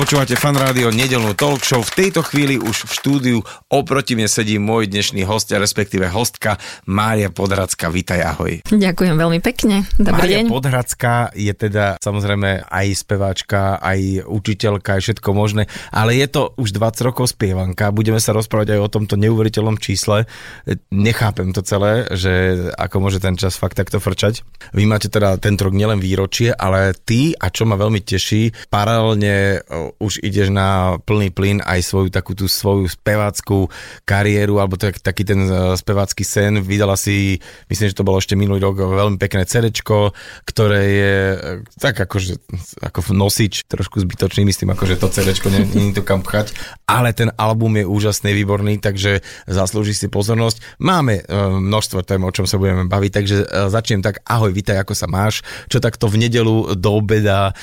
Počúvate fan rádio nedelnú talk show. V tejto chvíli už v štúdiu oproti mne sedí môj dnešný host, respektíve hostka Mária Podhradská. Vítaj, ahoj. Ďakujem veľmi pekne. Dobrý Mária deň. Podhradská je teda samozrejme aj speváčka, aj učiteľka, aj všetko možné, ale je to už 20 rokov spievanka. Budeme sa rozprávať aj o tomto neuveriteľnom čísle. Nechápem to celé, že ako môže ten čas fakt takto frčať. Vy máte teda tento rok nielen výročie, ale ty, a čo ma veľmi teší, paralelne už ideš na plný plyn aj svoju takú tú svoju spevácku kariéru, alebo tak, taký ten e, spevácky sen. Vydala si, myslím, že to bolo ešte minulý rok, veľmi pekné CDčko, ktoré je e, tak akože ako nosič, trošku zbytočný, myslím, akože to CDčko nie, nie to kam pchať, ale ten album je úžasný, výborný, takže zaslúži si pozornosť. Máme e, množstvo tém, o čom sa budeme baviť, takže začnem tak, ahoj, vítaj, ako sa máš, čo takto v nedelu do obeda,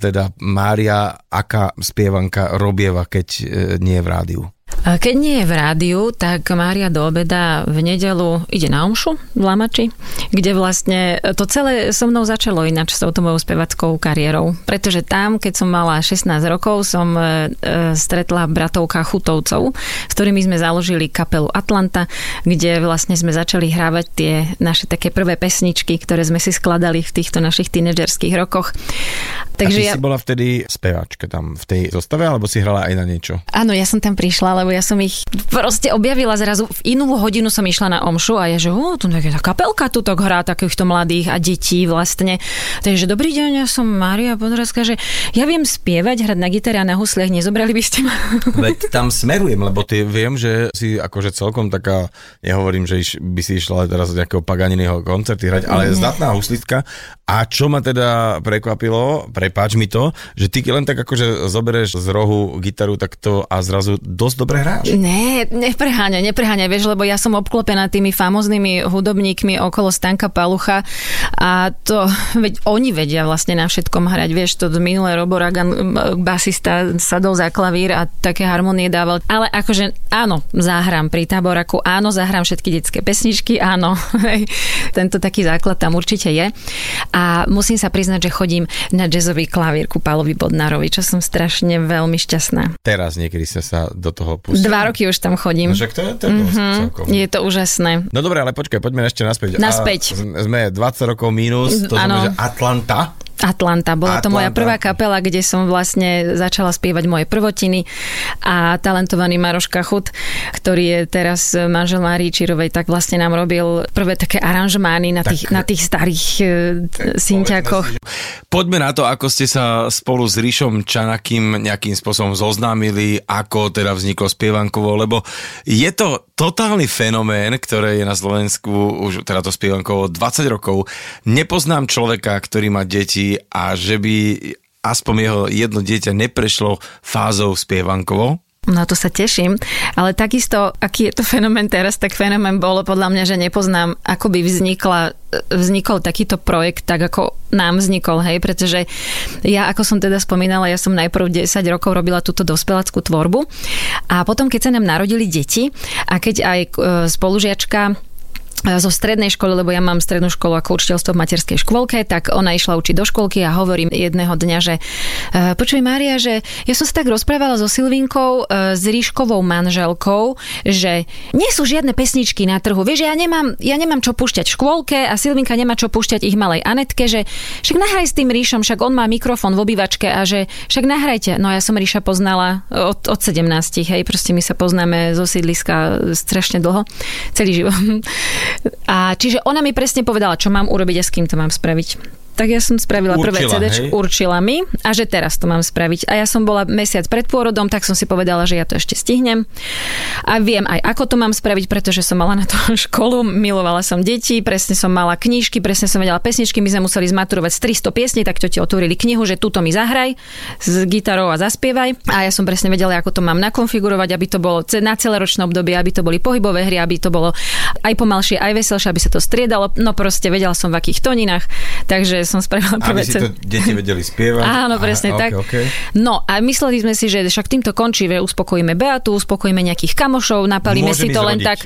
teda Mária, aká spievanka robieva, keď e, nie je v rádiu? Keď nie je v rádiu, tak Mária do obeda v nedelu ide na omšu v Lamači, kde vlastne to celé so mnou začalo ináč s touto mojou spevackou kariérou. Pretože tam, keď som mala 16 rokov, som e, e, stretla bratovka Chutovcov, s ktorými sme založili kapelu Atlanta, kde vlastne sme začali hrávať tie naše také prvé pesničky, ktoré sme si skladali v týchto našich tínedžerských rokoch. Takže a ty ja... si bola vtedy speváčka tam v tej zostave, alebo si hrala aj na niečo? Áno, ja som tam prišla, lebo ja som ich proste objavila zrazu. V inú hodinu som išla na omšu a ja, že o, tu nejaká kapelka tu hrá takýchto mladých a detí vlastne. Takže dobrý deň, ja som Mária Podrazka, že ja viem spievať, hrať na gitare a na husliach, nezobrali by ste ma. Veď tam smerujem, lebo ty viem, že si akože celkom taká, nehovorím, že iš, by si išla teraz z nejakého Paganinyho koncerty hrať, ale Mhm. zdatná huslistka. A čo ma teda prekvapilo, prepáč mi to, že ty len tak akože zoberieš z rohu gitaru takto a zrazu dosť dobre hráš. Ne, nepreháňaj, nepreháňaj, vieš, lebo ja som obklopená tými famoznými hudobníkmi okolo Stanka Palucha a to, veď oni vedia vlastne na všetkom hrať, vieš, to minulé Robo Ragan, basista, sadol za klavír a také harmonie dával, ale akože áno, zahrám pri táboraku, áno, zahrám všetky detské pesničky, áno, tento taký základ tam určite je a musím sa priznať, že chodím na jazzový klavír ku Pálovi Bodnárovi, čo som strašne veľmi šťastná. Teraz niekedy sa sa do toho pustila. Dva roky už tam chodím. Však to je, to je mm-hmm. celkom. Je to úžasné. No dobre, ale počkaj, poďme ešte naspäť. Naspäť. A sme 20 rokov mínus, to znamená, že Atlanta. Atlanta. Bola to moja Atlanta. prvá kapela, kde som vlastne začala spievať moje prvotiny a talentovaný Maroš Kachut, ktorý je teraz manžel Márii Čirovej, tak vlastne nám robil prvé také aranžmány na tých, Tak- na tých starých e, synťakoch. Poďme na to, ako ste sa spolu s Ríšom Čanakým nejakým spôsobom zoznámili, ako teda vzniklo spievankovo, lebo je to totálny fenomén, ktoré je na Slovensku už teda to spievankovo 20 rokov. Nepoznám človeka, ktorý má deti a že by aspoň jeho jedno dieťa neprešlo fázou spievankovo. Na to sa teším, ale takisto, aký je to fenomén teraz, tak fenomén bolo podľa mňa, že nepoznám, ako by vznikla, vznikol takýto projekt, tak ako nám vznikol, hej, pretože ja, ako som teda spomínala, ja som najprv 10 rokov robila túto dospeláckú tvorbu a potom, keď sa nám narodili deti a keď aj e, spolužiačka zo strednej školy, lebo ja mám strednú školu ako učiteľstvo v materskej škôlke, tak ona išla učiť do školky a hovorím jedného dňa, že e, počuj Mária, že ja som sa tak rozprávala so Silvinkou, e, s Ríškovou manželkou, že nie sú žiadne pesničky na trhu. Vieš, ja nemám, ja nemám čo púšťať v škôlke a Silvinka nemá čo púšťať ich malej Anetke, že však nahraj s tým Ríšom, však on má mikrofón v obývačke a že však nahrajte. No ja som Ríša poznala od, od 17, hej, proste my sa poznáme zo sídliska strašne dlho, celý život. A čiže ona mi presne povedala, čo mám urobiť a s kým to mám spraviť. Tak ja som spravila prvé Určila, CD, hej? určila mi a že teraz to mám spraviť. A ja som bola mesiac pred pôrodom, tak som si povedala, že ja to ešte stihnem. A viem aj, ako to mám spraviť, pretože som mala na to školu, milovala som deti, presne som mala knižky, presne som vedela pesničky, my sme museli zmaturovať z 300 piesní, tak ti otvorili knihu, že túto mi zahraj s gitarou a zaspievaj. A ja som presne vedela, ako to mám nakonfigurovať, aby to bolo na celé ročné obdobie, aby to boli pohybové hry, aby to bolo aj pomalšie, aj veselšie, aby sa to striedalo. No proste vedela som v akých toninách, takže som spravila prvé Aby si to deti vedeli spievať. Áno, presne Aha, tak. Okay, okay. No a mysleli sme si, že však týmto končí, že uspokojíme Beatu, uspokojíme nejakých kamošov, napalíme Môžem si to len rodiť. tak.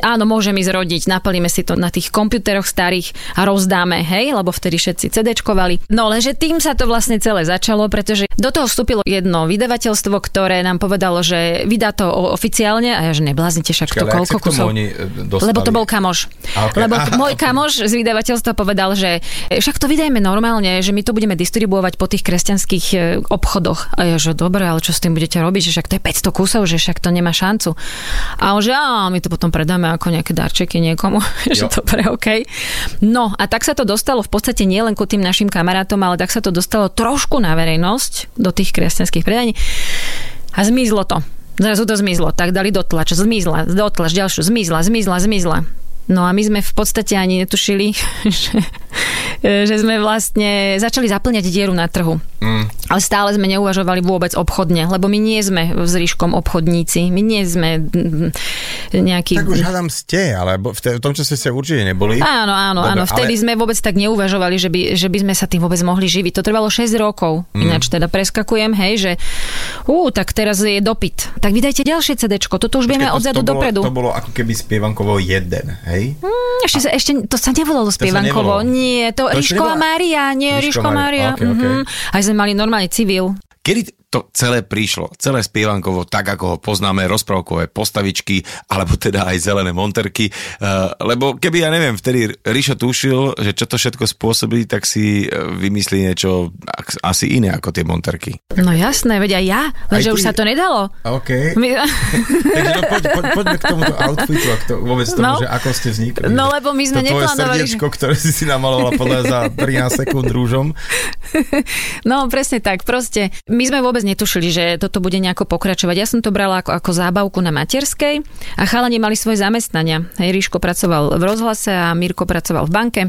Áno, môžem ísť rodiť, napalíme si to na tých kompiúteroch starých a rozdáme, hej, lebo vtedy všetci CDčkovali. No lenže tým sa to vlastne celé začalo, pretože do toho vstúpilo jedno vydavateľstvo, ktoré nám povedalo, že vydá to oficiálne a ja, že nebláznite, však to Ale jak koľko kusov. e, dostali? Lebo to bol kamoš. A, okej. Lebo Aha, môj okej. kamoš z vydavateľstva povedal, že však to vydajme normálne, že my to budeme distribuovať po tých kresťanských e, obchodoch. A ja, že dobre, ale čo s tým budete robiť, že však to je 500 kusov, že však to nemá šancu. A on, že á, my to potom predáme ako nejaké darčeky niekomu, že Jo. dobre, OK. No a tak sa to dostalo v podstate nielen ku tým našim kamarátom, ale tak sa to dostalo trošku na verejnosť do tých kresťanských predaní. A zmizlo to. Zrazu to zmizlo. Tak dali dotlač, zmizla, dotlač, ďalšiu, zmizla, zmizla, zmizla. No a my sme v podstate ani netušili, že, že sme vlastne začali zaplňať dieru na trhu. Mm. Ale stále sme neuvažovali vôbec obchodne, lebo my nie sme s Ríškom obchodníci. My nie sme mm, nejakí... Tak už hádam ste, ale v, tom čase ste určite neboli. Áno, áno, Dobre, áno. Vtedy ale- sme vôbec tak neuvažovali, že by, že by sme sa tým vôbec mohli živiť. To trvalo 6 rokov. Mm. Ináč teda preskakujem, hej, že ú, tak teraz je dopyt. Tak vydajte ďalšie CD, toto už vieme Počkaj, to- odzadu to bolo, dopredu. To bolo ako keby spievankovo jeden, hej? Mm, Ešte, sa, ešte to sa nevolalo sa spievankovo. nevolalo. Nie, to, To Ríšková nebola- Mária, nie, Ríško Ríško Mária, Mária. ok, ok. mhm. Aj sme mali normálne civil. Kedy to celé prišlo, celé spievankovo, tak ako ho poznáme, rozprávkové postavičky, alebo teda aj zelené monterky, uh, lebo keby, ja neviem, vtedy Ríšo tušil, že čo to všetko spôsobí, tak si uh, vymyslí niečo asi iné ako tie monterky. No jasné, veď aj ja, lenže už sa to nedalo. OK. My... Takže no, poď, poď, poďme k tomuto outfitu a k to, vôbec tomu, No. že ako ste vznikli. No, lebo my sme to neplánovali, srdiečko, ktoré si si namalovala podľa za 13 sekúnd rúžom. No presne tak, proste my sme vôbec netušili, že toto bude nejako pokračovať. Ja som to brala ako, ako zábavku na materskej a chalani mali svoje zamestnania. Hej, Ríško pracoval v rozhlase a Mirko pracoval v banke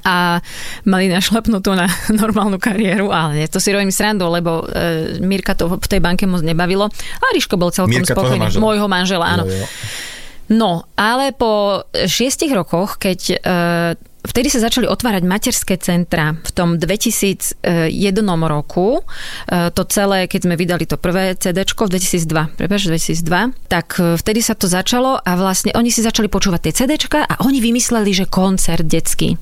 a mali našlapnutú na normálnu kariéru, ale nie, to si robím srandu, lebo e, Mirka to v tej banke moc nebavilo a Ríško bol celkom Mirka spokojný. manžela. Môjho manžela, áno. Jo, jo. No, ale po šiestich rokoch, keď e, vtedy sa začali otvárať materské centra v tom 2001 roku, e, to celé, keď sme vydali to prvé CD v 2002, prepáč, 2002, tak e, vtedy sa to začalo a vlastne oni si začali počúvať tie CD a oni vymysleli, že koncert detský.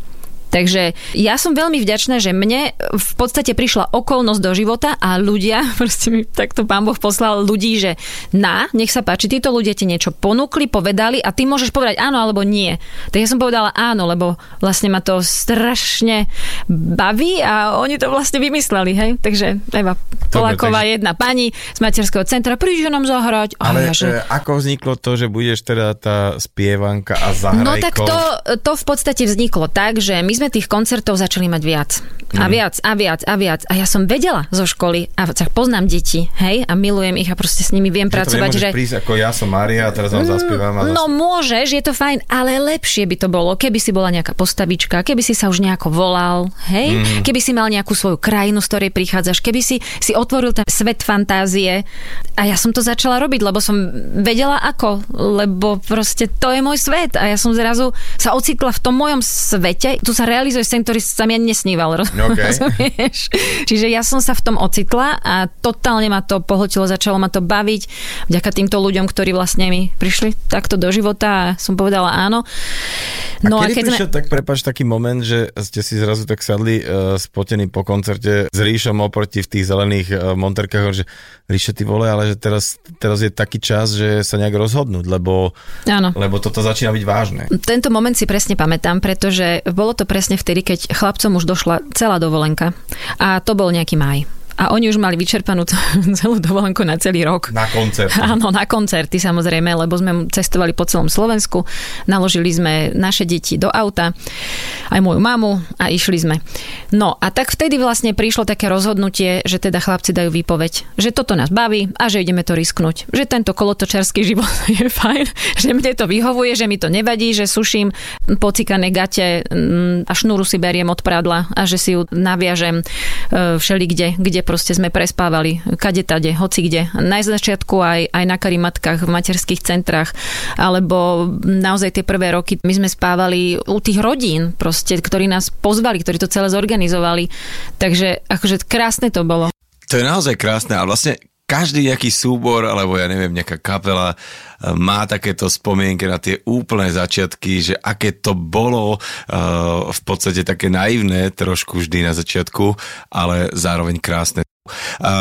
Takže ja som veľmi vďačná, že mne v podstate prišla okolnosť do života a ľudia, proste mi takto pán Boh poslal ľudí, že na, nech sa páči, títo ľudia ti niečo ponúkli, povedali a ty môžeš povedať áno alebo nie. Tak ja som povedala áno, lebo vlastne ma to strašne baví a oni to vlastne vymysleli, hej. Takže Eva Poláková, takže- jedna pani z materského centra, príde nám zahrať. Ale ja, že... e, ako vzniklo to, že budeš teda tá spievanka a zahrajko? No tak to, to v podstate vzniklo tak, že my sme tých koncertov začali mať viac. A Mhm. viac, a viac, a viac. A ja som vedela zo školy a tak poznám deti, hej, a milujem ich a proste s nimi viem Že pracovať, že... prísť ako ja som Mária a teraz vám zaspievam. A No môžeš, je to fajn, ale lepšie by to bolo, keby si bola nejaká postavička, keby si sa už nejako volal, hej, mm. keby si mal nejakú svoju krajinu, z ktorej prichádzaš, keby si si otvoril ten svet fantázie. A ja som to začala robiť, lebo som vedela ako, lebo proste to je môj svet a ja som zrazu sa ocitla v tom mojom svete, tu sa realizuje sen, ktorý sa mi ani nesníval, rozumieš? Čiže ja som sa v tom ocitla a totálne ma to pohltilo, začalo ma to baviť vďaka týmto ľuďom, ktorí vlastne mi prišli takto do života a som povedala áno. No a, a kedy keď prišiel, tak prepač, taký moment, že ste si zrazu tak sadli uh, spotení po koncerte s Ríšom oproti v tých zelených uh, monterkách, že Ríšo, ty vole, ale že teraz, teraz je taký čas, že sa nejak rozhodnúť, lebo, Áno. lebo toto začína byť vážne. Tento moment si presne pamätám, pretože bolo to presne vtedy, keď chlapcom už došla celá dovolenka. A to bol nejaký maj. A oni už mali vyčerpanú celú dovolenku na celý rok. Na koncert. Áno, na koncerty samozrejme, lebo sme cestovali po celom Slovensku, naložili sme naše deti do auta, aj moju mamu a išli sme. No a tak vtedy vlastne prišlo také rozhodnutie, že teda chlapci dajú výpoveď, že toto nás baví a že ideme to risknúť. Že tento kolotočarský život je fajn, že mne to vyhovuje, že mi to nevadí, že suším pocikané gate mm, a šnúru si beriem od pradla a že si ju naviažem e, všeli kde, kde proste sme prespávali, kade tade, hoci kde. Na začiatku aj, aj na karimatkách, v materských centrách, alebo naozaj tie prvé roky my sme spávali u tých rodín, proste, ktorí nás pozvali, ktorí to celé zorganizovali. Takže akože krásne to bolo. To je naozaj krásne a vlastne každý nejaký súbor, alebo ja neviem, nejaká kapela eh, má takéto spomienky na tie úplné začiatky, že aké to bolo uh, v podstate také naivné trošku vždy na začiatku, ale zároveň krásne.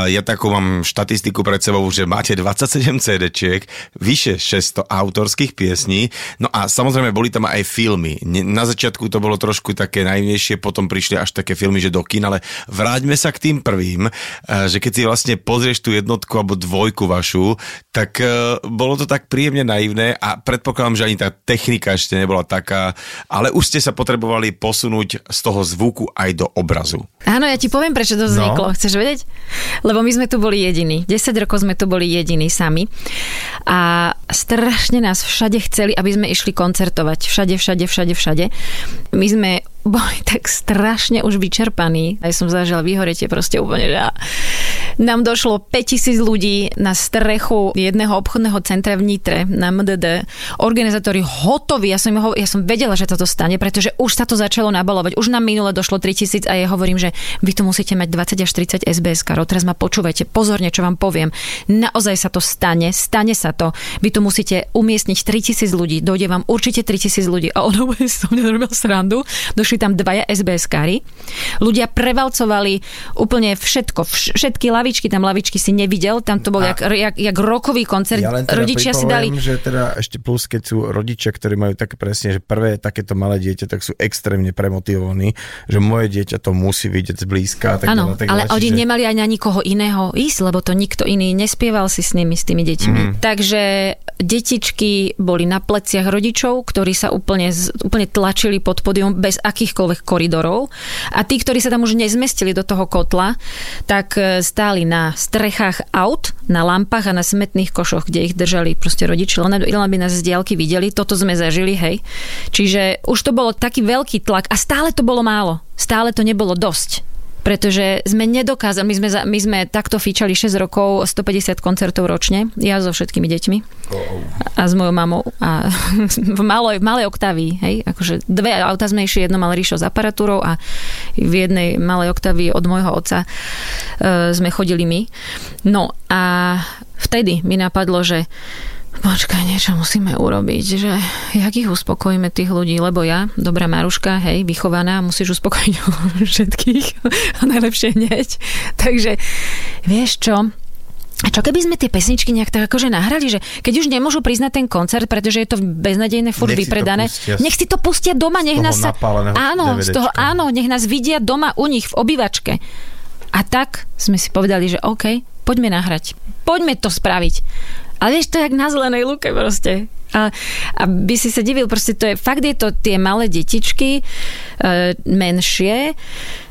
Ja takú mám štatistiku pred sebou, že máte 27 CD-čiek, vyše 600 autorských piesní, no a samozrejme boli tam aj filmy. Na začiatku to bolo trošku také najvnejšie, potom prišli až také filmy, že do kin, ale vráťme sa k tým prvým, že keď si vlastne pozrieš tú jednotku alebo dvojku vašu, tak e, bolo to tak príjemne naivné a predpokladám, že ani tá technika ešte nebola taká, ale už ste sa potrebovali posunúť z toho zvuku aj do obrazu. Áno, ja ti poviem, prečo to no. vzniklo. No. Chceš vedieť? Lebo my sme tu boli jediní. 10 rokov sme tu boli jediní sami. A strašne nás všade chceli, aby sme išli koncertovať. Všade, všade, všade, všade. My sme boli tak strašne už vyčerpaní. Aj som zažila vyhoretie proste úplne, že nám došlo 5000 ľudí na strechu jedného obchodného centra v Nitre, na MDD. Organizátori hotoví, ja som, ho, ja som vedela, že toto stane, pretože už sa to začalo nabalovať. Už nám minule došlo 3000 a ja hovorím, že vy tu musíte mať 20 až 30 SBS karov. Teraz ma počúvajte, pozorne, čo vám poviem. Naozaj sa to stane, stane sa to. Vy tu musíte umiestniť 3000 ľudí, dojde vám určite 3000 ľudí. A ono som mňa robil srandu. Došli tam dvaja SBS-kári. Ľudia prevalcovali úplne všetko, všetky lavičky, tam lavičky si nevidel, tam to bol jak, jak, jak rokový koncert. Ja len teda Rodičia si dali... že teda ešte plus, keď sú rodičia, ktorí majú také presne, že prvé takéto malé dieťa, tak sú extrémne premotivovaní, že moje dieťa to musí vidieť zblízka. Áno, ale oni že... nemali aj na nikoho iného ísť, lebo to nikto iný nespieval si s nimi, s tými deťmi. Mm. Takže detičky boli na pleciach rodičov, ktorí sa úplne, úplne tlačili pod podium bez akýchkoľvek koridorov. A tí, ktorí sa tam už nezmestili do toho kotla, tak e, stáli na strechách aut, na lampách a na smetných košoch, kde ich držali proste rodiči, len aby nás z diálky videli. Toto sme zažili, hej. Čiže už to bolo taký veľký tlak a stále to bolo málo. Stále to nebolo dosť pretože sme nedokázali, my sme, my sme takto fíčali 6 rokov, 150 koncertov ročne, ja so všetkými deťmi a s mojou mamou a v malej, v malej oktávii, hej, akože dve auta sme išli, jedno mal Ríšo s aparatúrou a v jednej malej oktávii od môjho otca e, sme chodili my. No a vtedy mi napadlo, že počkaj, niečo musíme urobiť, že jak ich uspokojíme tých ľudí, lebo ja, dobrá Maruška, hej, vychovaná, musíš uspokojiť všetkých a najlepšie hneď. Takže vieš čo, a čo keby sme tie pesničky nejak tak akože nahrali, že keď už nemôžu priznať ten koncert, pretože je to beznadejné furt nech vypredané, si nech si to pustia doma, nech nás sa... Áno, z toho, áno, nech nás vidia doma u nich v obývačke. A tak sme si povedali, že OK, poďme nahrať. Poďme to spraviť. Ale vieš, to je jak na zelenej luke proste. A, a by si sa divil, proste to je, fakt je to tie malé detičky, e, menšie,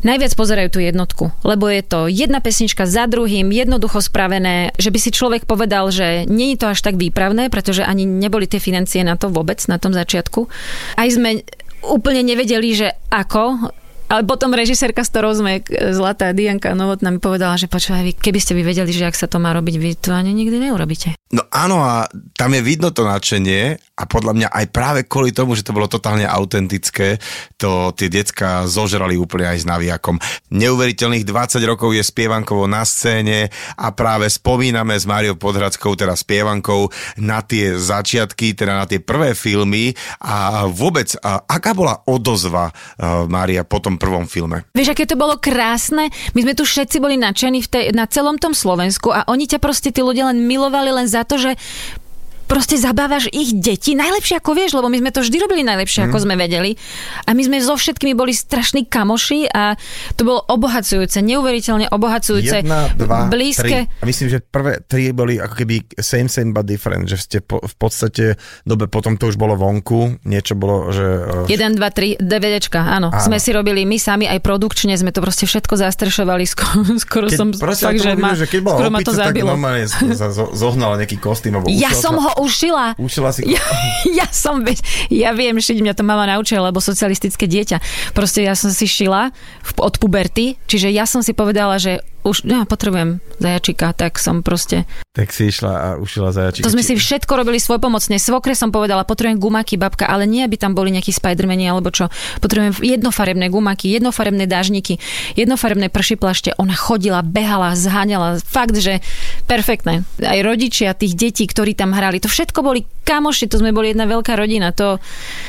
najviac pozerajú tú jednotku, lebo je to jedna pesnička za druhým, jednoducho spravené, že by si človek povedal, že je to až tak výpravné, pretože ani neboli tie financie na to vôbec na tom začiatku. Aj sme úplne nevedeli, že ako, ale potom režisérka, s ktorou sme, e, zlatá Dianka Novotná mi povedala, že počúvaj, keby ste vy vedeli, že ak sa to má robiť, vy to ani nikdy neurobíte. No áno a tam je vidno to nadšenie a podľa mňa aj práve kvôli tomu, že to bolo totálne autentické, to tie decka zožrali úplne aj s naviakom. Neuveriteľných 20 rokov je spievankovo na scéne a práve spomíname s Máriou Podhradskou, teda spievankou, na tie začiatky, teda na tie prvé filmy a vôbec, a aká bola odozva uh, Mária po tom prvom filme? Vieš, aké to bolo krásne? My sme tu všetci boli nadšení v tej, na celom tom Slovensku a oni ťa proste tí ľudia len milovali len za to, že proste zabávaš ich deti najlepšie ako vieš, lebo my sme to vždy robili najlepšie, mm. ako mhm. sme vedeli. A my sme so všetkými boli strašní kamoši a to bolo obohacujúce, neuveriteľne obohacujúce. Jedna, dva, blízke. Tri. A myslím, že prvé tri boli ako keby same, same, but different, že ste po, v podstate dobe potom to už bolo vonku, niečo bolo, že... 1, 2, 3, DVDčka, áno. áno. Sme si robili my sami aj produkčne, sme to proste všetko zastrešovali, skoro, skoro keď, som fakt, že, ma, že keď skoro ma to zabilo. Tak zohnala nejaký kostým. Ja som ho ušila. Ušila si ja, ja som, ja viem šiť, mňa to mama naučila, lebo socialistické dieťa. Proste ja som si šila od puberty, čiže ja som si povedala, že už ja potrebujem zajačika, tak som proste... Tak si išla a ušila zajačika. To sme si všetko robili svoj pomocne. Svokre som povedala, potrebujem gumaky, babka, ale nie, aby tam boli nejakí Spidermani alebo čo. Potrebujem jednofarebné gumaky, jednofarebné dážniky, jednofarebné pršiplašte. Ona chodila, behala, zháňala. Fakt, že perfektné. Aj rodičia tých detí, ktorí tam hrali, to všetko boli kamoši, to sme boli jedna veľká rodina. To,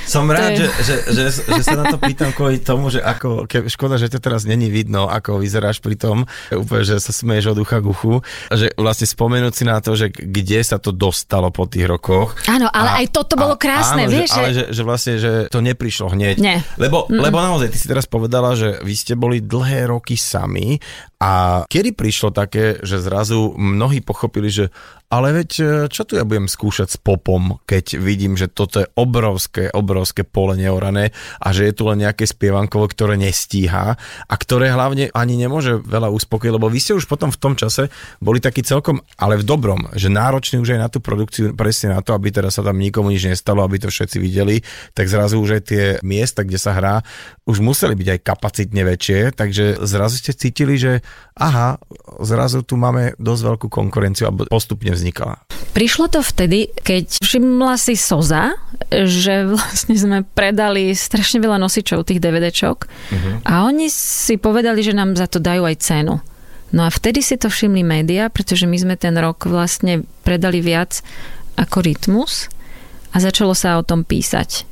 Som to rád, je- že, že, že, že sa na to pýtam kvôli tomu, že ako, ke, škoda, že to teraz není vidno, ako vyzeráš pri tom, úplne, že sa smeješ od ucha k uchu, že vlastne spomenúť si na to, že kde sa to dostalo po tých rokoch. Áno, ale aj toto bolo krásne, áno, vieš, Že, ale že- že, vlastne, že to neprišlo hneď. Nie. Lebo, lebo naozaj, ty si teraz povedala, že vy ste boli dlhé roky sami a kedy prišlo také, že zrazu mnohí pochopili, že ale veď čo tu ja budem skúšať s popom, keď vidím, že toto je obrovské, obrovské pole neorané a že je tu len nejaké spievankovo, ktoré nestíha a ktoré hlavne ani nemôže veľa uspokojiť, lebo vy ste už potom v tom čase boli taký celkom, ale v dobrom, že náročný už aj na tú produkciu, presne na to, aby teda sa tam nikomu nič nestalo, aby to všetci videli, tak zrazu už aj tie miesta, kde sa hrá, už museli byť aj kapacitne väčšie, takže zrazu ste cítili, že aha, zrazu tu máme dosť veľkú konkurenciu a postupne vznikala. Prišlo to vtedy, keď všimla si Soza, že vlastne sme predali strašne veľa nosičov tých DVDčok uh-huh. a oni si povedali, že nám za to dajú aj cenu. No a vtedy si to všimli médiá, pretože my sme ten rok vlastne predali viac ako Rytmus a začalo sa o tom písať.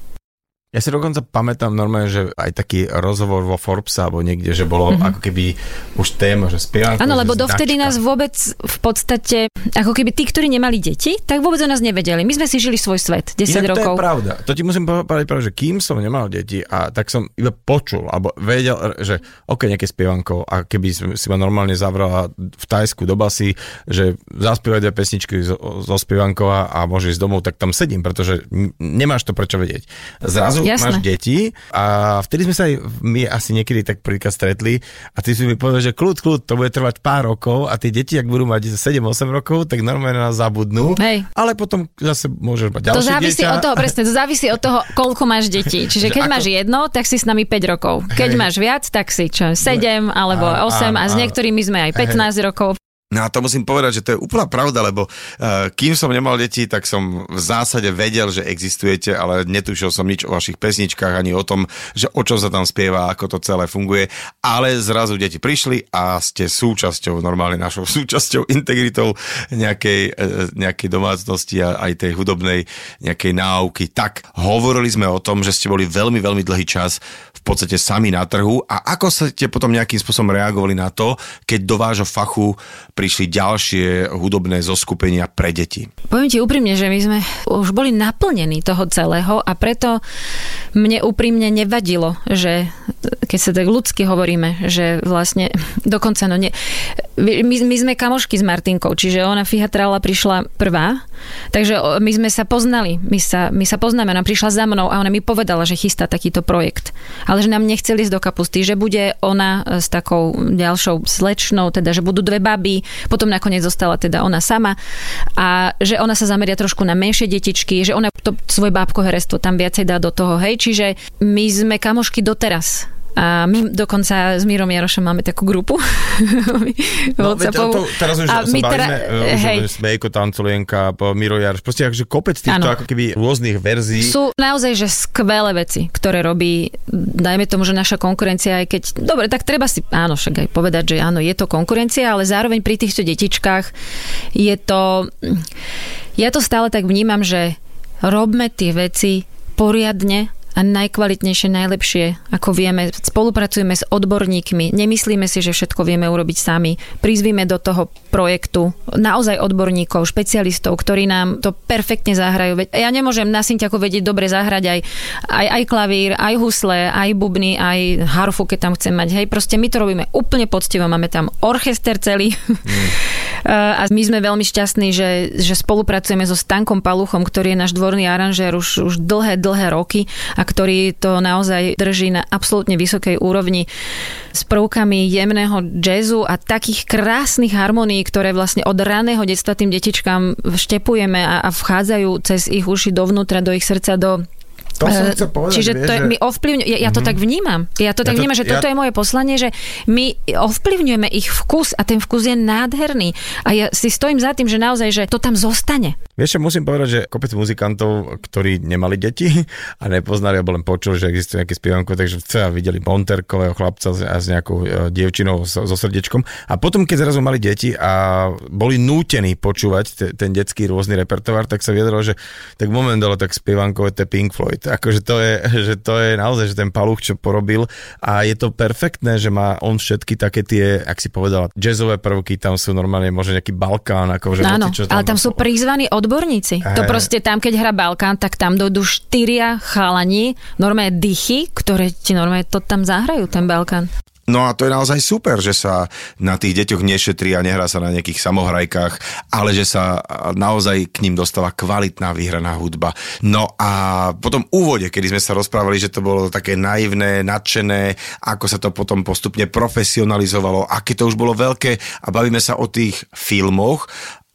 Ja si dokonca pamätám normálne, že aj taký rozhovor vo Forbes alebo niekde, že bolo mm-hmm. ako keby už téma, že spievanko, Áno, lebo dovtedy nás vôbec v podstate, ako keby tí, ktorí nemali deti, tak vôbec o nás nevedeli. My sme si žili svoj svet 10 Inak rokov. to je pravda. To ti musím povedať že kým som nemal deti a tak som iba počul, alebo vedel, že ok, nejaké spievanko a keby si ma normálne zavrala v Tajsku do basy, že zaspievaj dve pesničky zo, zo spievankov a, môžeš ísť domov, tak tam sedím, pretože nemáš to prečo vedieť. Zrazu Jasné. máš deti a vtedy sme sa aj my asi niekedy tak prvýkrát stretli a ty si mi povedal, že kľud, kľud, to bude trvať pár rokov a tie deti, ak budú mať 7-8 rokov, tak normálne nás zabudnú. Hej. Ale potom zase môžeš mať To ďalšie závisí dieťa. od toho, presne, to závisí od toho, koľko máš detí. Čiže Že keď ako- máš jedno, tak si s nami 5 rokov. Keď Hej. máš viac, tak si čo, 7 alebo Áno, 8 a s áno, niektorými sme aj 15 rokov. No a to musím povedať, že to je úplná pravda, lebo uh, kým som nemal deti, tak som v zásade vedel, že existujete, ale netušil som nič o vašich pesničkách, ani o tom, že o čom sa tam spieva, ako to celé funguje. Ale zrazu deti prišli a ste súčasťou, normálne našou súčasťou, integritou nejakej, uh, nejakej domácnosti a aj tej hudobnej nejakej náuky. Tak hovorili sme o tom, že ste boli veľmi, veľmi dlhý čas v podstate sami na trhu a ako ste potom nejakým spôsobom reagovali na to, keď do vášho fachu prišli ďalšie hudobné zoskupenia pre deti. Poviem ti úprimne, že my sme už boli naplnení toho celého a preto mne úprimne nevadilo, že keď sa tak ľudsky hovoríme, že vlastne dokonca no nie, my, my sme kamošky s Martinkou, čiže ona Fihatrala prišla prvá, takže my sme sa poznali, my sa, my sa poznáme, ona prišla za mnou a ona mi povedala, že chystá takýto projekt, ale že nám nechceli ísť do kapusty, že bude ona e, s takou ďalšou slečnou, teda že budú dve baby, potom nakoniec zostala teda ona sama a že ona sa zameria trošku na menšie detičky, že ona to svoje bábko herestvo tam viacej dá do toho, hej, čiže my sme kamošky doteraz. A my dokonca s Mírom Jarošom máme takú grupu. No, veď to, teraz už A sa my bavíme, teda- uh, hej. Smejko, Tanculienka, Miro Jaroš, proste akože kopec týchto Áno. ako keby rôznych verzií. Sú naozaj že skvelé veci, ktoré robí, dajme tomu, že naša konkurencia, aj keď, dobre, tak treba si, áno, však aj povedať, že áno, je to konkurencia, ale zároveň pri týchto detičkách je to, ja to stále tak vnímam, že robme tie veci poriadne a najkvalitnejšie, najlepšie, ako vieme. Spolupracujeme s odborníkmi, nemyslíme si, že všetko vieme urobiť sami. Prizvíme do toho projektu naozaj odborníkov, špecialistov, ktorí nám to perfektne zahrajú. Ja nemôžem na synťaku vedieť dobre zahrať aj, aj, aj klavír, aj husle, aj bubny, aj harfu, keď tam chcem mať. Hej, proste my to robíme úplne poctivo. Máme tam orchester celý. A my sme veľmi šťastní, že, že spolupracujeme so Stankom Paluchom, ktorý je náš dvorný aranžér už, už dlhé, dlhé roky a ktorý to naozaj drží na absolútne vysokej úrovni s prvkami jemného jazzu a takých krásnych harmonií, ktoré vlastne od raného detstva tým detičkám vštepujeme a, a vchádzajú cez ich uši dovnútra, do ich srdca, do To som chcel povedať, Čiže vieš, to je, že- my ovplyvňujeme, ja, ja to tak vnímam. Ja to tak to- vnímam, že ja- toto je moje poslanie, že my ovplyvňujeme ich vkus a ten vkus je nádherný. A ja si stojím za tým, že naozaj, že to tam zostane. Vieš čo, musím povedať, že kopec muzikantov, ktorí nemali deti a nepoznali, alebo len počuli, že existuje nejaké spievanko, takže teda videli Monterkového chlapca s, nejakou e, dievčinou so, so srdiečkom. A potom, keď zrazu mali deti a boli nútení počúvať te, ten detský rôzny repertoár, tak sa viedlo, že tak moment, ale tak spievanko je to Pink Floyd. Akože to je, že to je naozaj, že ten paluch, čo porobil a je to perfektné, že má on všetky také tie, ak si povedala, jazzové prvky, tam sú normálne možno nejaký Balkán, akože Áno, hoci, čo ale tam sú prizvaní odborníci. To Hej. proste tam, keď hrá Balkán, tak tam dojdú štyria chalani, normálne dychy, ktoré ti normálne to tam zahrajú, ten Balkán. No a to je naozaj super, že sa na tých deťoch nešetrí a nehrá sa na nejakých samohrajkách, ale že sa naozaj k ním dostáva kvalitná vyhraná hudba. No a potom úvode, kedy sme sa rozprávali, že to bolo také naivné, nadšené, ako sa to potom postupne profesionalizovalo, aké to už bolo veľké a bavíme sa o tých filmoch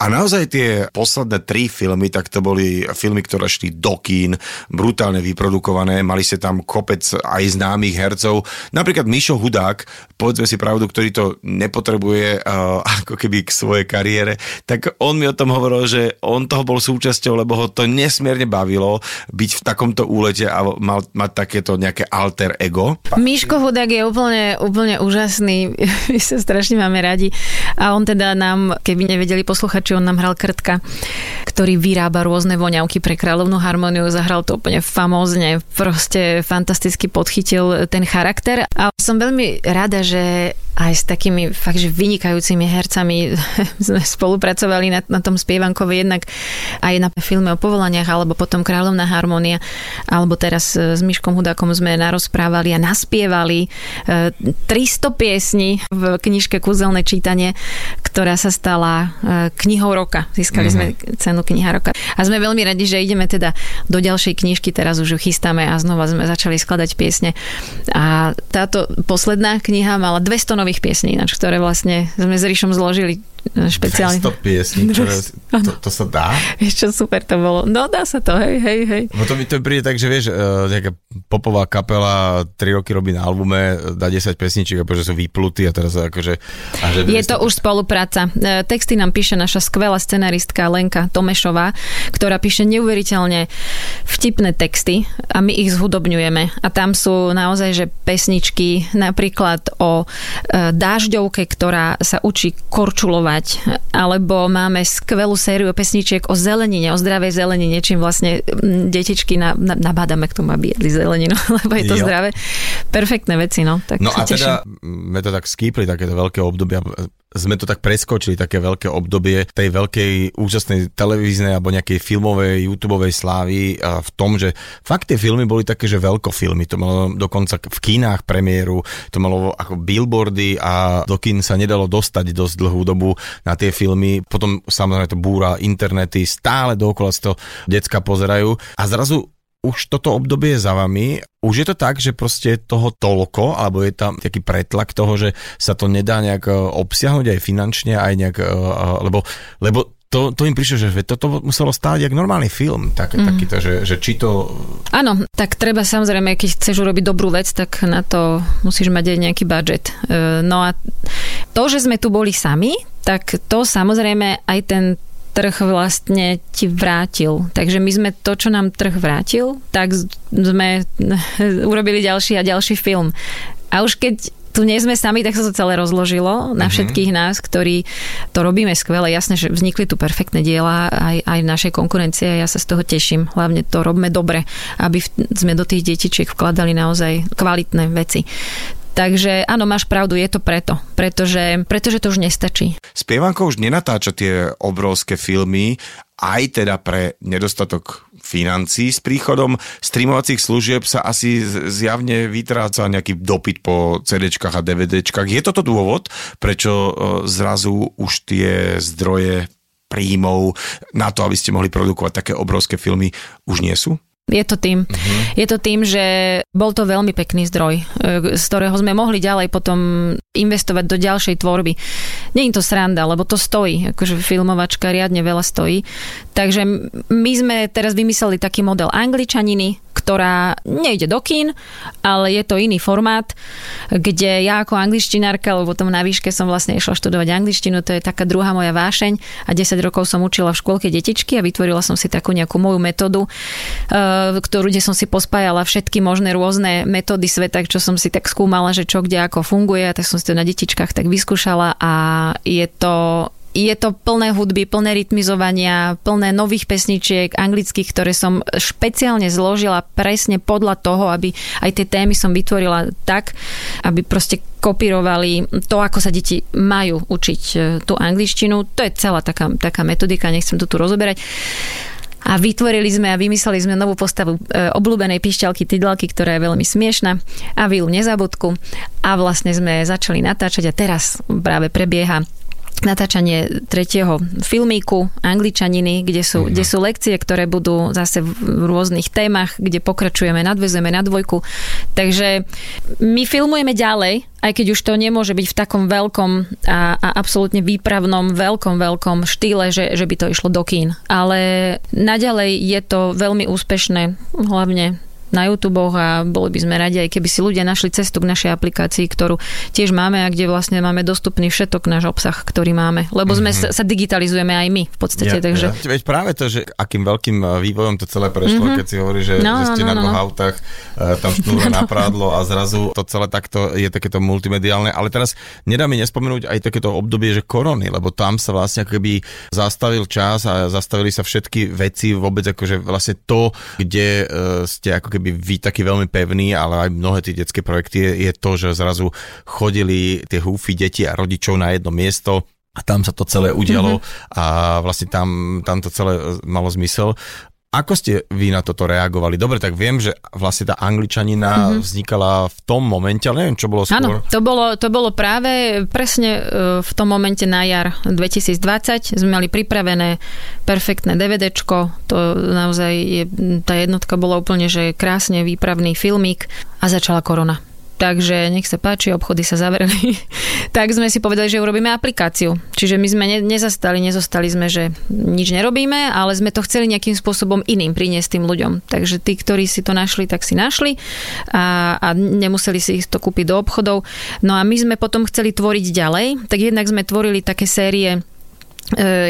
a naozaj tie posledné tri filmy, tak to boli filmy, ktoré šli do kín, brutálne vyprodukované, mali sa tam kopec aj známych hercov, napríklad Mišo Hudák, povedzme si pravdu, ktorý to nepotrebuje uh, ako keby k svojej kariére, tak on mi o tom hovoril, že on toho bol súčasťou, lebo ho to nesmierne bavilo byť v takomto úlete a mal mať takéto nejaké alter ego. Miško Hudák je úplne, úplne úžasný, my sa strašne máme radi. A on teda nám, keby nevedeli posluchači, on nám hral Krtka, ktorý vyrába rôzne voňavky pre kráľovnú harmóniu, zahral to úplne famózne, proste fantasticky podchytil ten charakter. A som veľmi rada, že aj s takými fakt, že vynikajúcimi hercami sme spolupracovali na, na tom spievankovi jednak aj na filme o povolaniach, alebo potom Kráľovná harmónia, alebo teraz e, s Miškom Hudákom sme narozprávali a naspievali e, 300 piesní v knižke Kúzelné čítanie, ktorá sa stala e, knihou roka. Získali sme cenu kniha roka. A sme veľmi radi, že ideme teda do ďalšej knižky, teraz už ju chystáme a znova sme začali skladať piesne. A táto posledná kniha mala 200 nových piesní, ináč, ktoré vlastne sme s Ríšom zložili e, špeciálne. 100 piesní, ktoré, to, to sa dá? Vieš čo, super to bolo. No dá sa to, hej, hej, hej. No to mi to príde tak, že vieš, uh, nejaká popová kapela 3 roky robí na albume, dá 10 pesničiek a že sú vyplutí a teraz akože... A že Je to už spolupráca. Texty nám píše naša skvelá scenaristka Lenka Tomešová, ktorá píše neuveriteľne vtipné texty a my ich zhudobňujeme. A tam sú naozaj, že pesničky napríklad o dážďovke, ktorá sa učí korčulovať, alebo máme skvelú sériu pesničiek o zelenine, o zdravej zelenine, čím vlastne detičky na, na, nabádame k tomu, aby jedli zeleninu, lebo je to Jo. zdravé. Perfektné veci, no. Tak No a teším. teda sme to tak skýpli, takéto veľké obdobia, sme to tak preskočili, také veľké obdobie tej veľkej úžasnej televíznej alebo nejakej filmovej, YouTubeovej slávy a v tom, že fakt tie filmy boli také, že veľkofilmy, to malo dokonca v kinách premiéru, to malo ako billboardy a do kín sa nedalo dostať dosť dlhú dobu na tie filmy, potom samozrejme to búra internety, stále dookola si to decka pozerajú. A zrazu už toto obdobie je za vami. Už je to tak, že proste je toho toľko, alebo je tam taký pretlak toho, že sa to nedá nejak e, obsiahnuť aj finančne, aj nejak, e, e, lebo, lebo to, to im prišlo, že toto muselo stáť jak normálny film, tak, mm. takýto, že, že či to... Áno, tak treba samozrejme, keď chceš urobiť dobrú vec, tak na to musíš mať aj nejaký budget. No a to, že sme tu boli sami, tak to samozrejme aj ten trh vlastne ti vrátil. Takže my sme to, čo nám trh vrátil, tak sme urobili ďalší a ďalší film. A už keď tu nie sme sami, tak sa to celé rozložilo na všetkých nás, ktorí to robíme skvele. Jasné, že vznikli tu perfektné diela aj, aj v našej konkurencie a ja sa z toho teším. Hlavne to robme dobre, aby v- sme do tých detičiek vkladali naozaj kvalitné veci. Takže áno, máš pravdu, je to preto. Pretože, pretože to už nestačí. Spievanko už nenatáča tie obrovské filmy, aj teda pre nedostatok financí. S príchodom streamovacích služieb sa asi zjavne vytráca nejaký dopyt po CDčkách a DVDčkách. Je toto dôvod, prečo e, zrazu už tie zdroje príjmov na to, aby ste mohli produkovať také obrovské filmy, už nie sú? Je to tým. Mhm. Je to tým, že bol to veľmi pekný zdroj, e, z ktorého sme mohli ďalej potom investovať do ďalšej tvorby. Nie je to sranda, lebo to stojí. Akože filmovačka riadne veľa stojí. Takže my sme teraz vymysleli taký model angličaniny, ktorá nejde do kín, ale je to iný formát, kde ja ako angličtinárka, lebo potom na výške som vlastne išla študovať angličtinu, to je taká druhá moja vášeň a 10 rokov som učila v škôlke detičky a vytvorila som si takú nejakú moju metódu, eh, ktorú, kde som si pospájala všetky možné rôzne metódy sveta, čo som si tak skúmala, že čo kde ako funguje, tak som si to na detičkách tak vyskúšala a je to je to plné hudby, plné rytmizovania, plné nových pesničiek anglických, ktoré som špeciálne zložila presne podľa toho, aby aj tie témy som vytvorila tak, aby proste kopírovali to, ako sa deti majú učiť e, tú angličtinu. To je celá taká, taká metodika, nechcem to tu rozoberať. A vytvorili sme a vymysleli sme novú postavu e, obľúbenej pišťalky Tydlalky, ktorá je veľmi smiešna a Vilu Nezabudku. A vlastne sme začali natáčať a teraz práve prebieha natáčanie tretieho filmíku Angličaniny, kde sú, mm. kde sú lekcie, ktoré budú zase v rôznych témach, kde pokračujeme, nadvezujeme na dvojku. Takže my filmujeme ďalej, aj keď už to nemôže byť v takom veľkom a, a absolútne výpravnom, veľkom, veľkom štýle, že, že by to išlo do kín. Ale naďalej je to veľmi úspešné, hlavne na YouTube a boli by sme radi, aj keby si ľudia našli cestu k našej aplikácii, ktorú tiež máme a kde vlastne máme dostupný všetok náš obsah, ktorý máme. Lebo sme mm-hmm. sa digitalizujeme aj my v podstate. Ja, takže... ja. Veď práve to, že akým veľkým e, vývojom to celé prešlo, mm-hmm. keď si hovorí, že, no, že ste no, na no, dvoch no. autách, e, tam šnúra na prádlo a zrazu to celé takto je takéto multimediálne. Ale teraz nedá mi nespomenúť aj takéto obdobie, že korony, lebo tam sa vlastne ako keby zastavil čas a zastavili sa všetky veci vôbec akože vlastne to, kde e, ste ako keby keby vy taký veľmi pevný, ale aj mnohé tie detské projekty je, je to, že zrazu chodili tie húfy deti a rodičov na jedno miesto a tam sa to celé udialo mm-hmm. a vlastne tam, tam to celé malo zmysel. Ako ste vy na toto reagovali? Dobre, tak viem, že vlastne tá angličanina mm-hmm. vznikala v tom momente, ale neviem, čo bolo skôr. Áno, to bolo, to bolo práve presne e, v tom momente na jar 2020. Sme mali pripravené perfektné DVDčko. To naozaj je, tá jednotka bola úplne, že krásne výpravný filmík a začala korona takže nech sa páči, obchody sa zavreli. tak sme si povedali, že urobíme aplikáciu. Čiže my sme ne, nezastali, nezostali sme, že nič nerobíme, ale sme to chceli nejakým spôsobom iným priniesť tým ľuďom. Takže tí, ktorí si to našli, tak si našli a, a nemuseli si to kúpiť do obchodov. No a my sme potom chceli tvoriť ďalej, tak jednak sme tvorili také série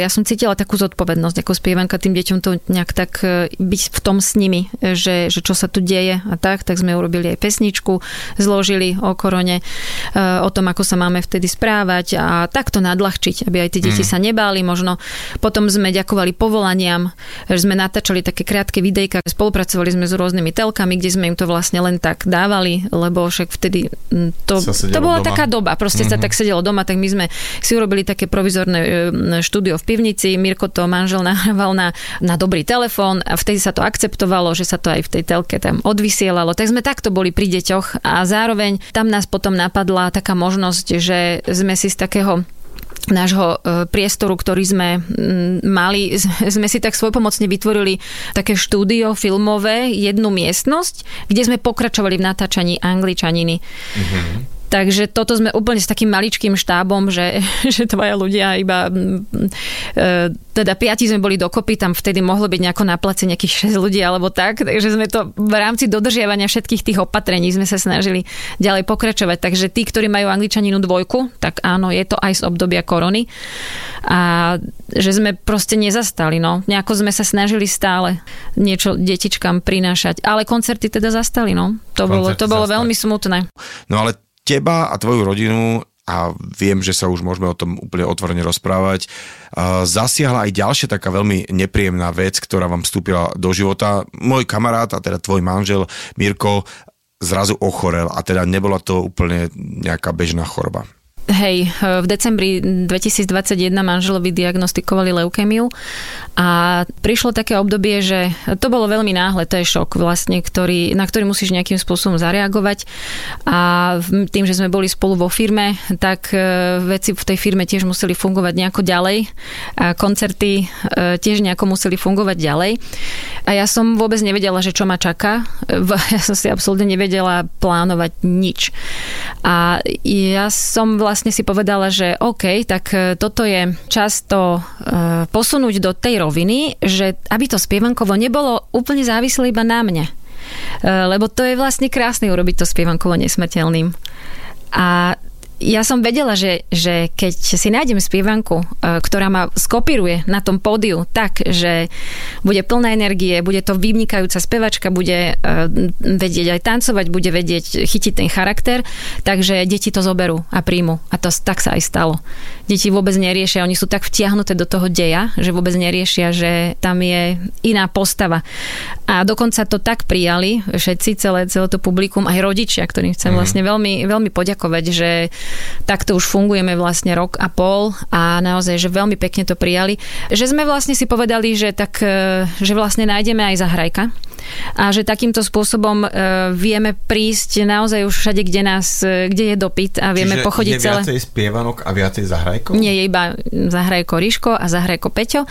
ja som cítila takú zodpovednosť ako spievanka tým deťom to nejak tak e, byť v tom s nimi, e, že, že čo sa tu deje a tak, tak sme urobili aj pesničku, zložili o korone, o tom, ako sa máme vtedy správať a takto nadľahčiť, aby aj tie deti mm. sa nebáli. Možno potom sme ďakovali povolaniam, že sme natáčali také krátke videjka, spolupracovali sme s rôznymi telkami, kde sme im to vlastne len tak dávali, lebo však vtedy to, to bola doma. taká doba, proste mm-hmm. sa mhm. tak sedelo doma, tak my sme si urobili také provizorné štúdio v pivnici, Mirko to manžel nahrával na, na dobrý telefón a vtedy sa to akceptovalo, že sa to aj v tej telke tam odvysielalo. Tak sme takto boli pri deťoch a zároveň tam nás potom napadla taká možnosť, že sme si z takého nášho e, priestoru, ktorý sme mali, sme si tak svojpomocne vytvorili také štúdio filmové, jednu miestnosť, kde sme pokračovali v natáčaní angličaniny. Mm-hmm. Takže toto sme úplne s takým maličkým štábom, že, že tvoja ľudia iba, e, teda piati sme boli dokopy, tam vtedy mohlo byť nejako na place nejakých 6 ľudí alebo tak, takže sme to v rámci dodržiavania všetkých tých opatrení sme sa snažili ďalej pokračovať. Takže tí, ktorí majú angličaninu dvojku, tak áno, je to aj z obdobia korony. A že sme proste nezastali, no. Nejako sme sa snažili stále niečo detičkám prinášať. Ale koncerty teda zastali, no. To koncerty bolo, to bolo veľmi smutné. No ale teba a tvoju rodinu a viem, že sa už môžeme o tom úplne otvorene rozprávať. Zasiahla aj ďalšia taká veľmi nepríjemná vec, ktorá vám vstúpila do života. Môj kamarát, a teda tvoj manžel Mirko, zrazu ochorel a teda nebola to úplne nejaká bežná choroba. Hej, v decembri 2021 manželovi diagnostikovali leukémiu a prišlo také obdobie, že to bolo veľmi náhle, to je šok vlastne, ktorý, na ktorý musíš nejakým spôsobom zareagovať a tým, že sme boli spolu vo firme, tak e, veci v tej firme tiež museli fungovať nejako ďalej a koncerty e, tiež nejako museli fungovať ďalej a ja som vôbec nevedela, že čo ma čaká. Ja som si absolútne nevedela plánovať nič. A ja som vlastne vlastne si povedala, že OK, tak e, toto je často e, posunúť do tej roviny, že aby to spievankovo nebolo úplne závislé iba na mne lebo to je vlastne krásne urobiť to spievankovo nesmrteľným. A ja som vedela, že, že keď si nájdem spievanku, e, ktorá ma skopíruje na tom pódiu tak, že bude plná energie, bude to vynikajúca spevačka, bude e, vedieť aj tancovať, bude vedieť chytiť ten charakter, takže deti to zoberú a príjmu. A to tak sa aj stalo. Deti vôbec neriešia, oni sú tak vtiahnuté do toho deja, že vôbec neriešia, že tam je iná postava. A dokonca to tak prijali všetci, celé, celé to publikum, aj rodičia, ktorým chcem mm. vlastne veľmi, veľmi poďakovať, že Takto už fungujeme vlastne rok a pol a naozaj, že veľmi pekne to prijali. Že sme vlastne si povedali, že tak, e, že vlastne nájdeme aj zahrajka a že takýmto spôsobom e, vieme prísť naozaj už všade, kde nás, e, kde je dopyt a vieme Čiže pochodiť je celé. viacej spievanok a viacej zahrajkov? Nie, je iba zahrajko Ríško a zahrajko Peťo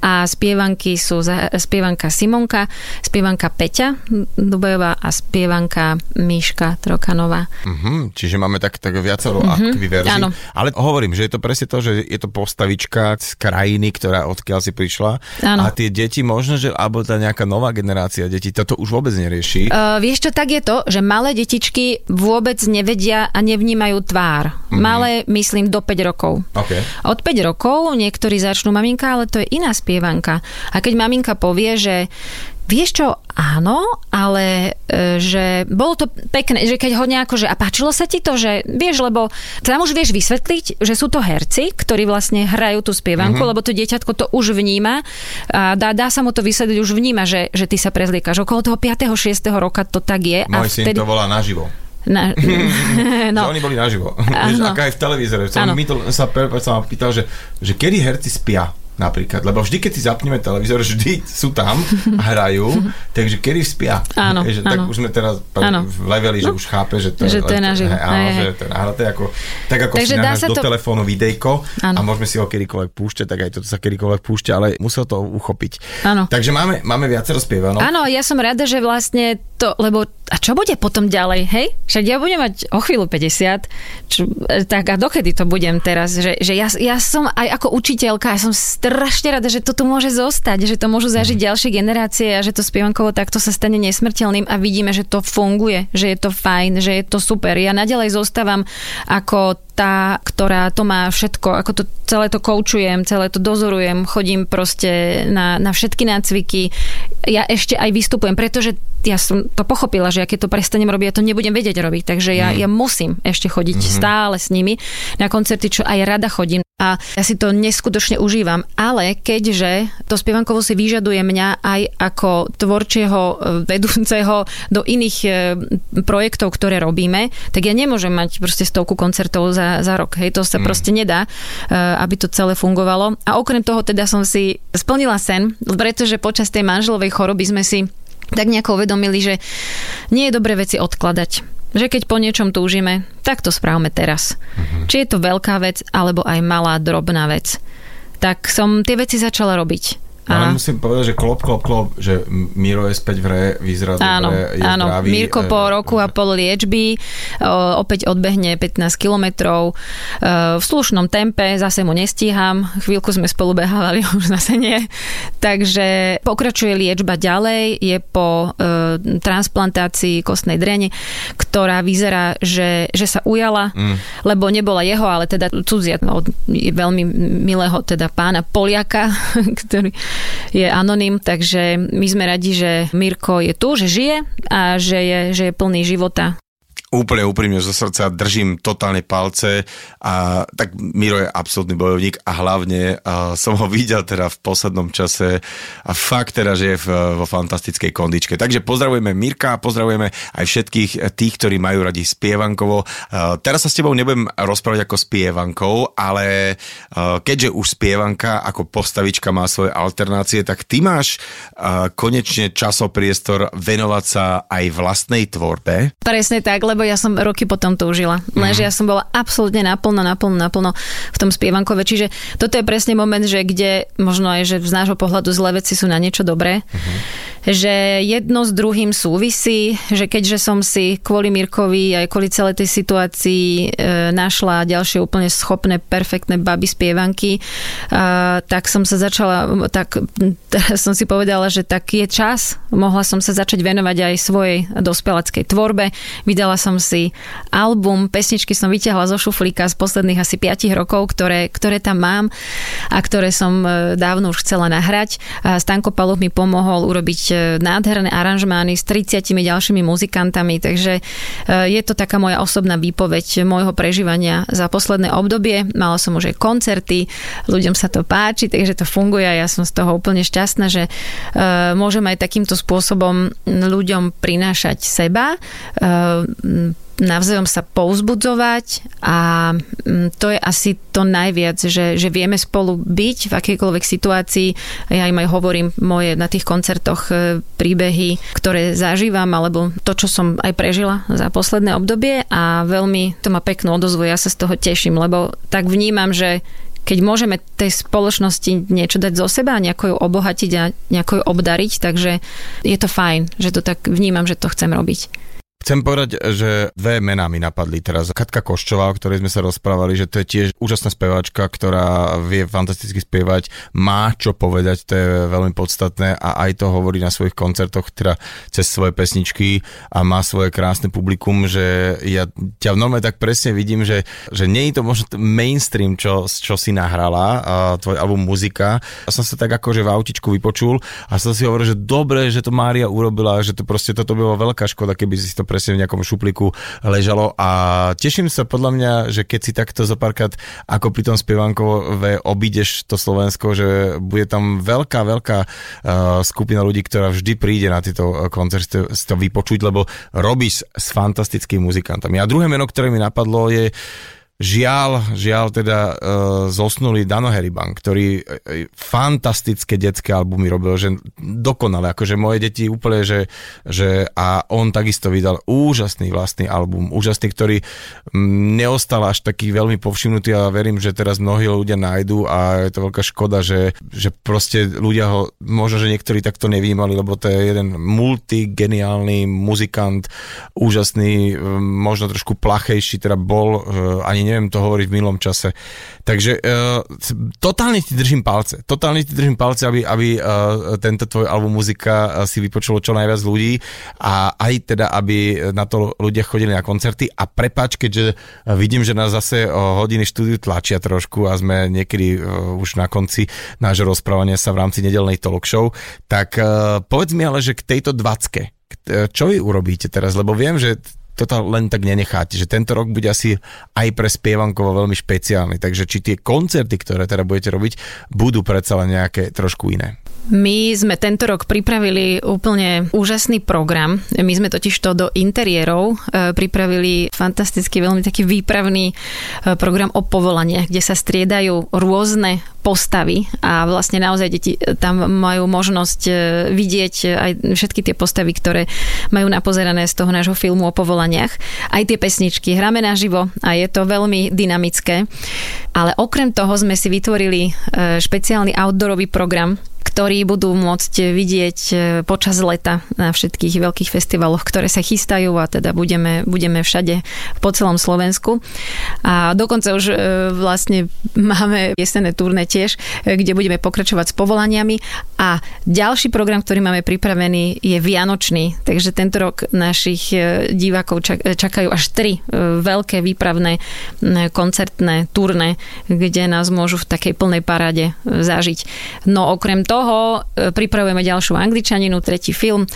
a spievanky sú spievanka Simonka, spievanka Peťa Dubajová a spievanka Míška Trokanová. Uh-huh, čiže máme tak, tak viacero uh-huh, akvy verzií. áno. Ale hovorím, že je to presne to, že je to postavička z krajiny, ktorá odkiaľ si prišla. Áno. A tie deti možno, že alebo tá nejaká nová generácia detí toto už vôbec nerieši. Uh, vieš čo, tak je to, že malé detičky vôbec nevedia a nevnímajú tvár. Mm-hmm. Malé, myslím, do 5 rokov. Okay. Od 5 rokov niektorí začnú maminka, ale to je iná spievanka. A keď maminka povie, že Vieš čo, áno, ale e, že bolo to pekné, že keď ho nejako, že a páčilo sa ti to, že vieš, lebo tam už vieš vysvetliť, že sú to herci, ktorí vlastne hrajú tú spievanku, mm-hmm. lebo to dieťatko to už vníma a dá, dá sa mu to vysvetliť, už vníma, že, že ty sa prezliekaš. Okolo toho 5. 6. roka to tak je. Môj a syn vtedy... to volá naživo. Na... no. Že oni boli naživo. Vieš, aká je v televízore. Som mi to sa, sa ma pýtal, že, že kedy herci spia napríklad, lebo vždy, keď si zapneme televízor, vždy sú tam a hrajú, takže kedy spia. Áno, že, áno. Tak už sme teraz áno. v leveli, že no, už chápe, že to, že to je naživo. Hej, áno, že to je nahraté, ako, tak ako takže si nahráš do to... telefónu videjko áno. a môžeme si ho kedykoľvek púšťať, tak aj toto sa kedykoľvek púšťa, ale musel to uchopiť. Áno. Takže máme, máme viacero spievanov. Áno, ja som rada, že vlastne to, lebo a čo bude potom ďalej, hej? Však ja budem mať o chvíľu 50, čo, tak a dokedy to budem teraz? Že, že ja, ja som aj ako učiteľka, ja som strašne rada, že to tu môže zostať, že to môžu zažiť Mhm. ďalšie generácie a že to spievankovo takto sa stane nesmrteľným a vidíme, že to funguje, že je to fajn, že je to super. Ja nadalej zostávam ako tá, ktorá to má všetko, ako to celé to koučujem, celé to dozorujem, chodím proste na, na všetky nácviky. Ja ešte aj vystupujem, pretože ja som to pochopila, že ja keď to prestanem robiť, ja to nebudem vedieť robiť, takže ja, ja musím ešte chodiť mm-hmm. stále s nimi na koncerty, čo aj rada chodím a ja si to neskutočne užívam, ale keďže to spievankovo si vyžaduje mňa aj ako tvorčieho e, vedúceho do iných e, projektov, ktoré robíme, tak ja nemôžem mať proste stovku koncertov za, za rok. Hej, to sa mm. proste nedá, e, aby to celé fungovalo. A okrem toho teda som si splnila sen, pretože počas tej manželovej choroby sme si tak nejako uvedomili, že nie je dobre veci odkladať že keď po niečom túžime, tak to správame teraz. Uh-huh. Či je to veľká vec, alebo aj malá, drobná vec. Tak som tie veci začala robiť. Ale musím povedať, že klop, klop, klop, že Miro je späť v re, vyzerá áno, dobre, je áno. zdravý. Mirko po roku a pol liečby opäť odbehne 15 kilometrov v slušnom tempe, zase mu nestíham, chvíľku sme spolu behávali, už zase nie. Takže pokračuje liečba ďalej, je po e, transplantácii kostnej drene, ktorá vyzerá, že, že sa ujala, mm. lebo nebola jeho, ale teda cudzia od veľmi milého teda pána Poliaka, ktorý je anonym, takže my sme radi, že Mirko je tu, že žije a že je, že je plný života úplne úprimne zo srdca držím totálne palce a tak Miro je absolútny bojovník a hlavne a som ho videl teda v poslednom čase a fakt teda, že je v, vo fantastickej kondičke. Takže pozdravujeme Mirka a pozdravujeme aj všetkých tých, ktorí majú radi spievankovo. A teraz sa s tebou nebudem rozprávať ako spievankou, ale keďže už spievanka ako postavička má svoje alternácie, tak ty máš konečne časopriestor venovať sa aj vlastnej tvorbe. Presne tak, lebo lebo ja som roky potom túžila. Lenže ja som bola absolútne naplno, naplno, naplno v tom spievankove. Čiže toto je presne moment, že kde možno aj, že z nášho pohľadu zlé veci sú na niečo dobré. Uh-huh že jedno s druhým súvisí, že keďže som si kvôli Mirkovi aj kvôli celej tej situácii e, našla ďalšie úplne schopné, perfektné baby spievanky, e, tak som sa začala, tak teraz som si povedala, že tak je čas, mohla som sa začať venovať aj svojej dospeláckej tvorbe. Vydala som si album, pesničky som vyťahla zo šuflíka z posledných asi 5 rokov, ktoré, ktoré tam mám a ktoré som e, dávno už chcela nahrať. Stanko Paluch mi pomohol urobiť nádherné aranžmány s 30 ďalšími muzikantami, takže e, je to taká moja osobná výpoveď môjho prežívania za posledné obdobie. Mala som už aj koncerty, ľuďom sa to páči, takže to funguje a ja som z toho úplne šťastná, že e, môžem aj takýmto spôsobom ľuďom prinášať seba navzájom sa pouzbudzovať a mm, to je asi to najviac, že, že vieme spolu byť v akejkoľvek situácii. Ja im aj hovorím moje na tých koncertoch e, príbehy, ktoré zažívam, alebo to, čo som aj prežila za posledné obdobie a veľmi to má peknú odozvu, ja sa z toho teším, lebo tak vnímam, že keď môžeme tej spoločnosti niečo dať zo seba, nejako ju obohatiť a nejako ju obdariť, takže je to fajn, že to tak vnímam, že to chcem robiť. Chcem povedať, že dve mená mi napadli teraz. Katka Koščová, o ktorej sme sa rozprávali, že to je tiež úžasná speváčka, ktorá vie fantasticky spievať, má čo povedať, to je veľmi podstatné a aj to hovorí na svojich koncertoch, teda cez svoje pesničky a má svoje krásne publikum, že ja ťa nome tak presne vidím, že, že nie je to možno mainstream, čo, čo si nahrala, a tvoj album muzika. Ja som sa tak akože v autičku vypočul a som si hovoril, že dobre, že to Mária urobila, že to proste toto bylo veľká škoda, keby si to presne v nejakom šupliku ležalo a teším sa podľa mňa, že keď si takto zopárkrát ako pri tom spievankové obídeš to Slovensko, že bude tam veľká, veľká uh, skupina ľudí, ktorá vždy príde na tieto koncerty to vypočuť, lebo robíš s fantastickými muzikantami. A druhé meno, ktoré mi napadlo je Žiaľ, žiaľ teda uh, zosnuli Dano Heriban, ktorý uh, fantastické detské albumy robil, že dokonale, akože moje deti úplne, že, že a on takisto vydal úžasný vlastný album, úžasný, ktorý neostal až taký veľmi povšimnutý a verím, že teraz mnohí ľudia nájdu a je to veľká škoda, že, že proste ľudia ho, možno, že niektorí takto nevýmali, lebo to je jeden multigeniálny muzikant, úžasný, možno trošku plachejší, teda bol, uh, ani neviem to hovoriť v minulom čase. Takže uh, totálne ti držím palce. Totálne ti držím palce, aby, aby uh, tento tvoj album muzika si vypočulo čo najviac ľudí a aj teda, aby na to ľudia chodili na koncerty a prepáč, keďže vidím, že nás zase uh, hodiny štúdiu tlačia trošku a sme niekedy uh, už na konci nášho rozprávania sa v rámci nedelnej talk show, tak uh, povedz mi ale, že k tejto dvacke, čo vy urobíte teraz? Lebo viem, že toto len tak nenecháte, že tento rok bude asi aj pre spievankovo veľmi špeciálny, takže či tie koncerty, ktoré teda budete robiť, budú predsa len nejaké trošku iné. My sme tento rok pripravili úplne úžasný program. My sme totiž to do interiérov e, pripravili fantasticky veľmi taký výpravný e, program o povolaniach, kde sa striedajú rôzne postavy a vlastne naozaj deti tam majú možnosť e, vidieť aj všetky tie postavy, ktoré majú napozerané z toho nášho filmu o povolaniach. Aj tie pesničky hráme naživo a je to veľmi dynamické. Ale okrem toho sme si vytvorili špeciálny outdoorový program, ktorí budú môcť vidieť e, počas leta na všetkých veľkých festivaloch, ktoré sa chystajú a teda budeme, budeme všade po celom Slovensku. A dokonca už e, vlastne máme jesenné turné tiež, e, kde budeme pokračovať s povolaniami a ďalší program, ktorý máme pripravený je Vianočný, takže tento rok našich divákov čakajú až tri veľké výpravné koncertné turné, kde nás môžu v takej plnej paráde zažiť. No okrem toho e, pripravujeme ďalšiu angličaninu, tretí film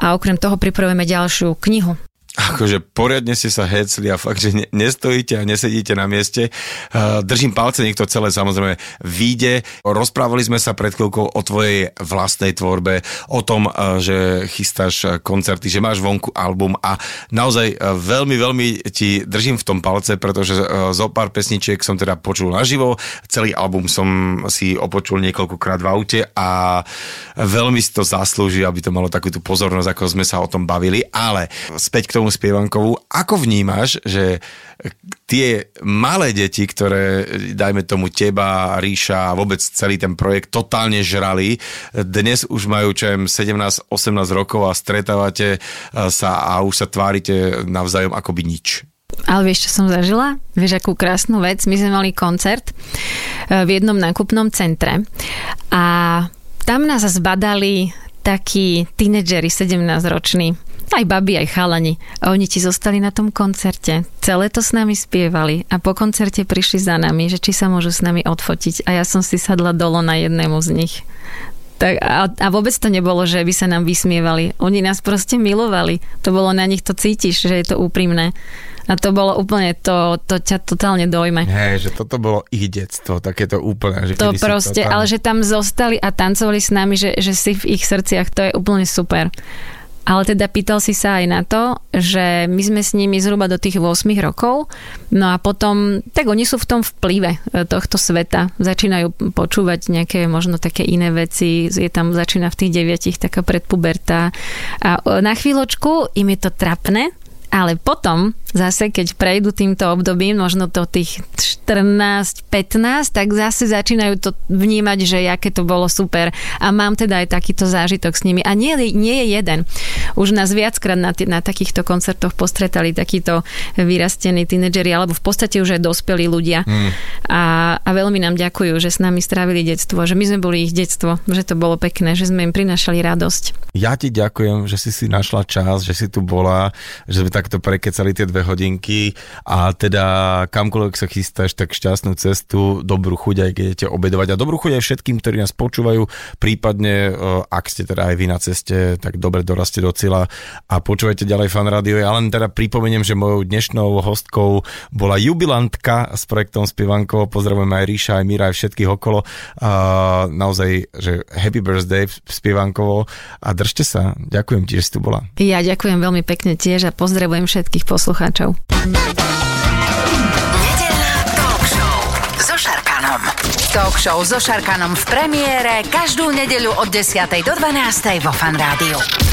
a okrem toho pripravujeme ďalšiu knihu akože poriadne ste sa hecli a fakt, že ne, nestojíte a nesedíte na mieste. Uh, držím palce, nech celé samozrejme vyjde. Rozprávali sme sa pred chvíľkou o tvojej vlastnej tvorbe, o tom, uh, že chystáš koncerty, že máš vonku album a naozaj veľmi, veľmi ti držím v tom palce, pretože zo pár pesničiek som teda počul naživo, celý album som si opočul niekoľkokrát v aute a veľmi si to zaslúži, aby to malo takú tú pozornosť, ako sme sa o tom bavili, ale späť k tomu kapelu spievankovú. Ako vnímaš, že tie malé deti, ktoré, dajme tomu teba, Ríša a vôbec celý ten projekt totálne žrali, dnes už majú čo 17-18 rokov a stretávate sa a už sa tvárite navzájom akoby nič. Ale vieš, čo som zažila? Vieš, akú krásnu vec? My sme mali koncert eh, v jednom nákupnom centre a tam nás zbadali takí tínedžeri 17-roční aj babi, aj chalani. Oni ti zostali na tom koncerte. Celé to s nami spievali a po koncerte prišli za nami, že či sa môžu s nami odfotiť. A ja som si sadla dolo na jednému z nich. Tak a, a vôbec to nebolo, že by sa nám vysmievali. Oni nás proste milovali. To bolo na nich, to cítiš, že je to úprimné. A to bolo úplne, to, to ťa totálne dojme. Hej, že toto bolo ich detstvo, takéto úplne. Že to proste, to tam... ale že tam zostali a tancovali s nami, že, že si v ich srdciach, to je úplne super. Ale teda pýtal si sa aj na to, že my sme s nimi zhruba do tých 8 rokov, no a potom, tak oni sú v tom vplyve e, tohto sveta, začínajú počúvať nejaké možno také iné veci, je tam, začína v tých deviatich taká predpuberta. A e, na chvíľočku im je to trapné, ale potom zase, keď prejdú týmto obdobím, možno do tých 14, 15, tak zase začínajú to vnímať, že aké to bolo super. A mám teda aj takýto zážitok s nimi. A nie, nie je jeden. Už nás viackrát na, t- na takýchto koncertoch postretali takíto vyrastení tínedžeri, alebo v podstate už aj dospelí ľudia. Mm. A, a veľmi nám ďakujú, že s nami strávili detstvo, že my sme boli ich detstvo, že to bolo pekné, že sme im prinašali radosť. Ja ti ďakujem, že si si našla čas, že si tu bola, že sme tak takto prekecali tie dve hodinky a teda kamkoľvek sa chystáš, tak šťastnú cestu, dobrú chuť aj keď idete obedovať a dobrú chuť aj všetkým, ktorí nás počúvajú, prípadne e, ak ste teda aj vy na ceste, tak dobre doraste do cieľa a počúvajte ďalej fan radio. Ja len teda pripomeniem, že mojou dnešnou hostkou bola jubilantka s projektom Spievanko, pozdravujem aj Ríša, aj Mira, aj všetkých okolo. A naozaj, že happy birthday Spievankovo a držte sa. Ďakujem ti, že si tu bola. Ja ďakujem veľmi pekne tiež a pozdravujem všetkých poslucháčov. Talk show so Šarkanom. Talk show Šarkanom v premiére každú nedeľu od 10. do 12. vo Fan Rádiu.